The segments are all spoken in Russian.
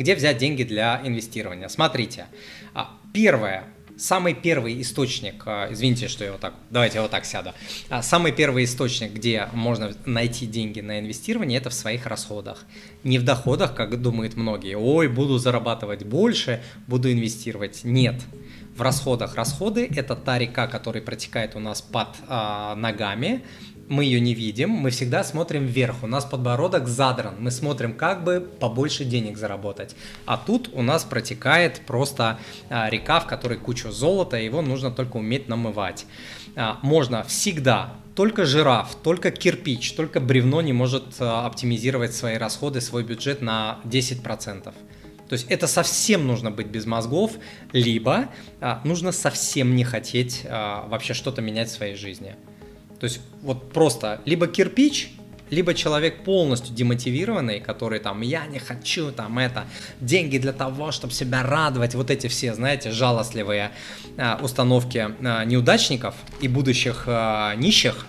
Где взять деньги для инвестирования? Смотрите, а, первое, самый первый источник, а, извините, что я вот так, давайте я вот так сяду, а, самый первый источник, где можно найти деньги на инвестирование, это в своих расходах. Не в доходах, как думают многие, ой, буду зарабатывать больше, буду инвестировать. Нет, в расходах. Расходы – это та река, которая протекает у нас под э, ногами, мы ее не видим, мы всегда смотрим вверх, у нас подбородок задран, мы смотрим, как бы побольше денег заработать. А тут у нас протекает просто а, река, в которой куча золота, его нужно только уметь намывать. А, можно всегда только жираф, только кирпич, только бревно не может а, оптимизировать свои расходы, свой бюджет на 10%. То есть это совсем нужно быть без мозгов, либо а, нужно совсем не хотеть а, вообще что-то менять в своей жизни. То есть вот просто либо кирпич, либо человек полностью демотивированный, который там, я не хочу там это, деньги для того, чтобы себя радовать, вот эти все, знаете, жалостливые а, установки а, неудачников и будущих а, нищих.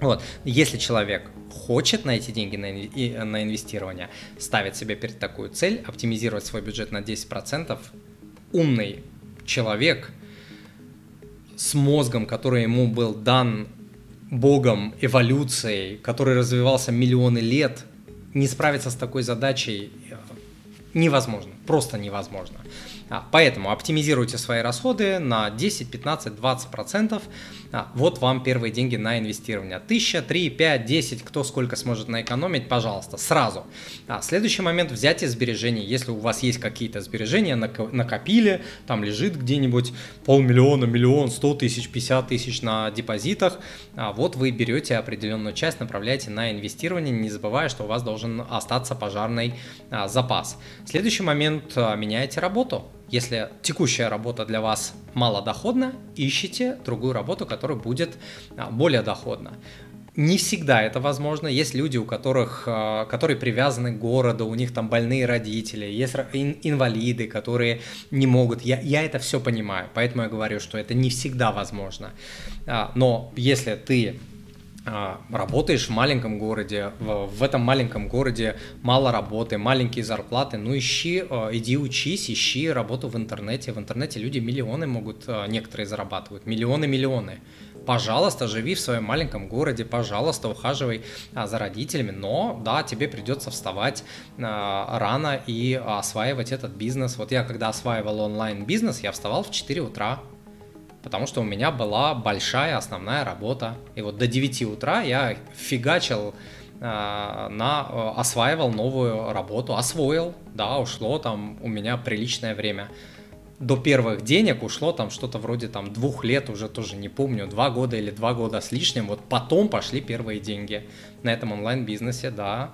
Вот, если человек хочет найти деньги на, и, на инвестирование, ставит себе перед такую цель, оптимизировать свой бюджет на 10%, умный человек с мозгом, который ему был дан богом, эволюцией, который развивался миллионы лет, не справиться с такой задачей э, невозможно, просто невозможно. А, поэтому оптимизируйте свои расходы на 10, 15, 20 процентов. А, вот вам первые деньги на инвестирование. 1000, 3, 5, 10, кто сколько сможет наэкономить, пожалуйста, сразу. А, следующий момент взятие сбережений. Если у вас есть какие-то сбережения, накопили, там лежит где-нибудь полмиллиона, миллион, 100 тысяч, 50 тысяч на депозитах, вот вы берете определенную часть, направляете на инвестирование, не забывая, что у вас должен остаться пожарный запас. Следующий момент, меняете работу. Если текущая работа для вас малодоходна, ищите другую работу, которая будет а, более доходна. Не всегда это возможно. Есть люди, у которых, а, которые привязаны к городу, у них там больные родители, есть инвалиды, которые не могут. Я, я это все понимаю, поэтому я говорю, что это не всегда возможно. А, но если ты работаешь в маленьком городе, в, этом маленьком городе мало работы, маленькие зарплаты, ну ищи, а, иди учись, ищи работу в интернете. В интернете люди миллионы могут, а, некоторые зарабатывают, миллионы-миллионы. Пожалуйста, живи в своем маленьком городе, пожалуйста, ухаживай за родителями, но да, тебе придется вставать рано и осваивать этот бизнес. Вот я когда осваивал онлайн-бизнес, я вставал в 4 утра, потому что у меня была большая основная работа. И вот до 9 утра я фигачил э, на, э, осваивал новую работу, освоил, да, ушло там у меня приличное время. До первых денег ушло там что-то вроде там двух лет, уже тоже не помню, два года или два года с лишним, вот потом пошли первые деньги на этом онлайн-бизнесе, да,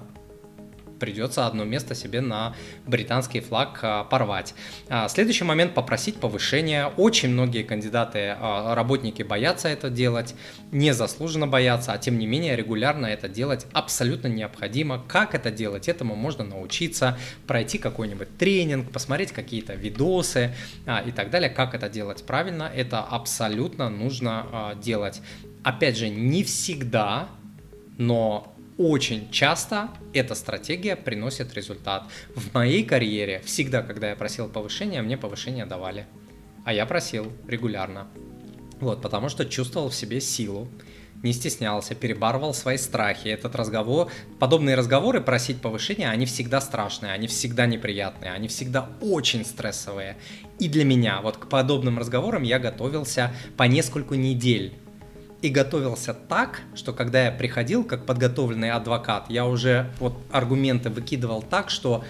придется одно место себе на британский флаг а, порвать. А, следующий момент попросить повышения. Очень многие кандидаты, а, работники боятся это делать, незаслуженно боятся, а тем не менее регулярно это делать абсолютно необходимо. Как это делать? Этому можно научиться, пройти какой-нибудь тренинг, посмотреть какие-то видосы и так далее. Как это делать правильно? Это абсолютно нужно делать. Опять же, не всегда, но очень часто эта стратегия приносит результат. В моей карьере всегда, когда я просил повышения, мне повышение давали. А я просил регулярно. Вот, потому что чувствовал в себе силу, не стеснялся, перебарывал свои страхи. Этот разговор, подобные разговоры просить повышения, они всегда страшные, они всегда неприятные, они всегда очень стрессовые. И для меня, вот к подобным разговорам я готовился по несколько недель и готовился так, что когда я приходил как подготовленный адвокат, я уже вот аргументы выкидывал так, что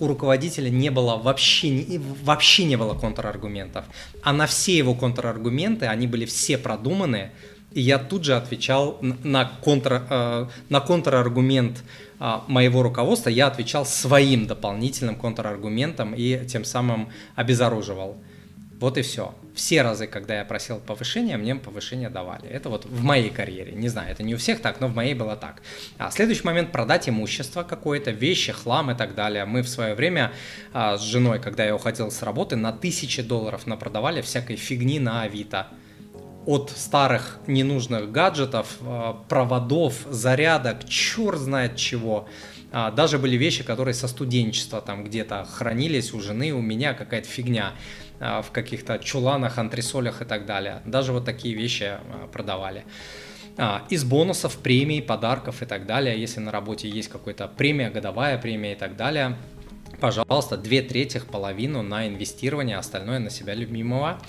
у руководителя не было вообще, вообще не было контраргументов. А на все его контраргументы, они были все продуманы, и я тут же отвечал на, контр, э, на контраргумент э, моего руководства, я отвечал своим дополнительным контраргументом и тем самым обезоруживал. Вот и все. Все разы, когда я просил повышения, мне повышение давали. Это вот в моей карьере. Не знаю, это не у всех так, но в моей было так. А следующий момент продать имущество какое-то, вещи, хлам и так далее. Мы в свое время а, с женой, когда я уходил с работы, на тысячи долларов напродавали всякой фигни на Авито от старых ненужных гаджетов, а, проводов, зарядок, черт знает чего. А, даже были вещи, которые со студенчества там где-то хранились у жены, у меня какая-то фигня а, в каких-то чуланах, антресолях и так далее. Даже вот такие вещи а, продавали. Из бонусов, премий, подарков и так далее, если на работе есть какая-то премия, годовая премия и так далее – пожалуйста, две трети, половину на инвестирование, остальное на себя любимого.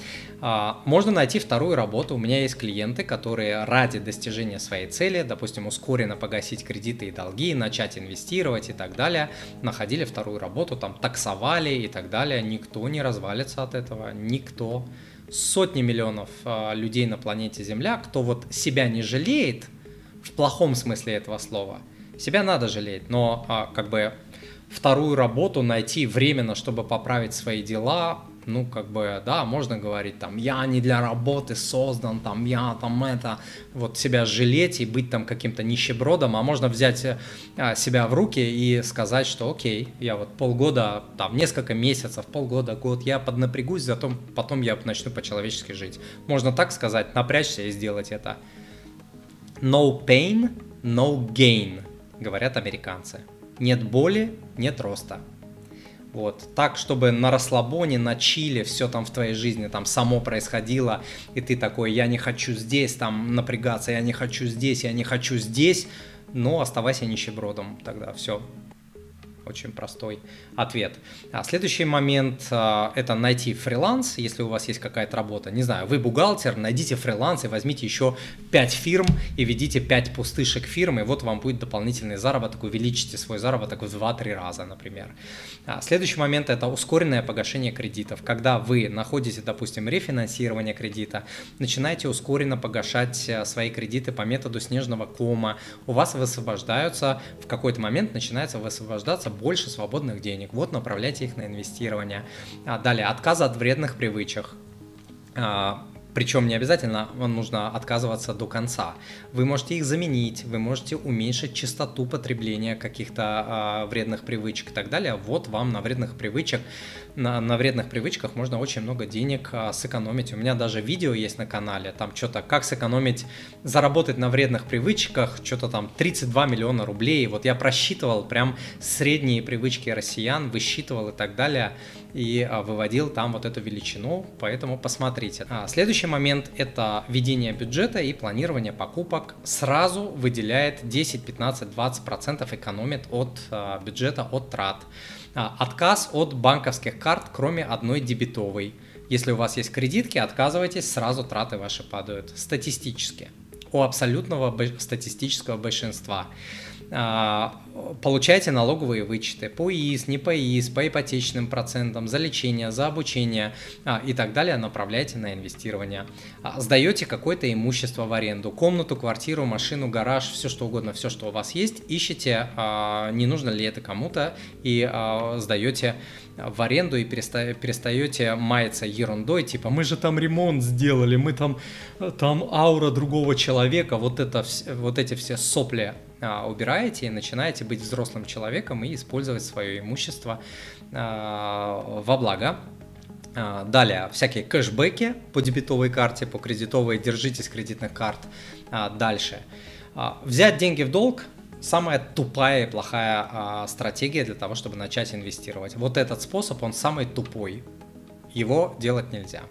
А, можно найти вторую работу. У меня есть клиенты, которые ради достижения своей цели, допустим, ускоренно погасить кредиты и долги, начать инвестировать и так далее, находили вторую работу, там таксовали и так далее. Никто не развалится от этого, никто. Сотни миллионов а, людей на планете Земля, кто вот себя не жалеет, в плохом смысле этого слова, себя надо жалеть, но а, как бы вторую работу найти временно, чтобы поправить свои дела, ну, как бы, да, можно говорить, там, я не для работы создан, там, я там это, вот себя жалеть и быть там каким-то нищебродом, а можно взять а, себя в руки и сказать, что окей, я вот полгода, там, несколько месяцев, полгода, год, я поднапрягусь, зато потом я начну по-человечески жить. Можно так сказать, напрячься и сделать это. No pain, no gain, говорят американцы. Нет боли, нет роста. Вот, так, чтобы на расслабоне, на чиле все там в твоей жизни там само происходило, и ты такой, я не хочу здесь там напрягаться, я не хочу здесь, я не хочу здесь, но оставайся нищебродом, тогда все, очень простой ответ. А следующий момент а, это найти фриланс, если у вас есть какая-то работа. Не знаю, вы бухгалтер, найдите фриланс и возьмите еще 5 фирм и ведите 5 пустышек фирм, и вот вам будет дополнительный заработок, увеличите свой заработок в 2-3 раза, например. А следующий момент это ускоренное погашение кредитов. Когда вы находите, допустим, рефинансирование кредита, начинаете ускоренно погашать э, свои кредиты по методу снежного кома, у вас высвобождаются, в какой-то момент начинается высвобождаться больше свободных денег. Вот направляйте их на инвестирование. А далее, отказ от вредных привычек. Причем не обязательно нужно отказываться до конца. Вы можете их заменить, вы можете уменьшить частоту потребления каких-то э, вредных привычек и так далее. Вот вам на вредных привычек, на, на вредных привычках можно очень много денег э, сэкономить. У меня даже видео есть на канале, там что-то как сэкономить, заработать на вредных привычках, что-то там 32 миллиона рублей. Вот я просчитывал прям средние привычки россиян, высчитывал и так далее и а, выводил там вот эту величину, поэтому посмотрите. А, следующий момент это ведение бюджета и планирование покупок. Сразу выделяет 10, 15, 20 процентов экономит от а, бюджета, от трат. Отказ от банковских карт, кроме одной дебетовой. Если у вас есть кредитки, отказывайтесь, сразу траты ваши падают статистически. У абсолютного статистического большинства. А, получаете налоговые вычеты по ИИС, не по ИИС, по ипотечным процентам, за лечение, за обучение а, и так далее направляете на инвестирование. А, сдаете какое-то имущество в аренду, комнату, квартиру, машину, гараж, все что угодно, все, что у вас есть, ищете, не нужно ли это кому-то и сдаете в аренду и переста- перестаете маяться ерундой, типа мы же там ремонт сделали, мы там, там аура другого человека, вот, это, вот эти все сопли а, убираете и начинаете быть взрослым человеком и использовать свое имущество а, во благо. А, далее, всякие кэшбэки по дебетовой карте, по кредитовой, держитесь кредитных карт. Дальше. Взять деньги в долг, самая тупая и плохая стратегия для того, чтобы начать инвестировать. Вот этот способ, он самый тупой. Его делать нельзя.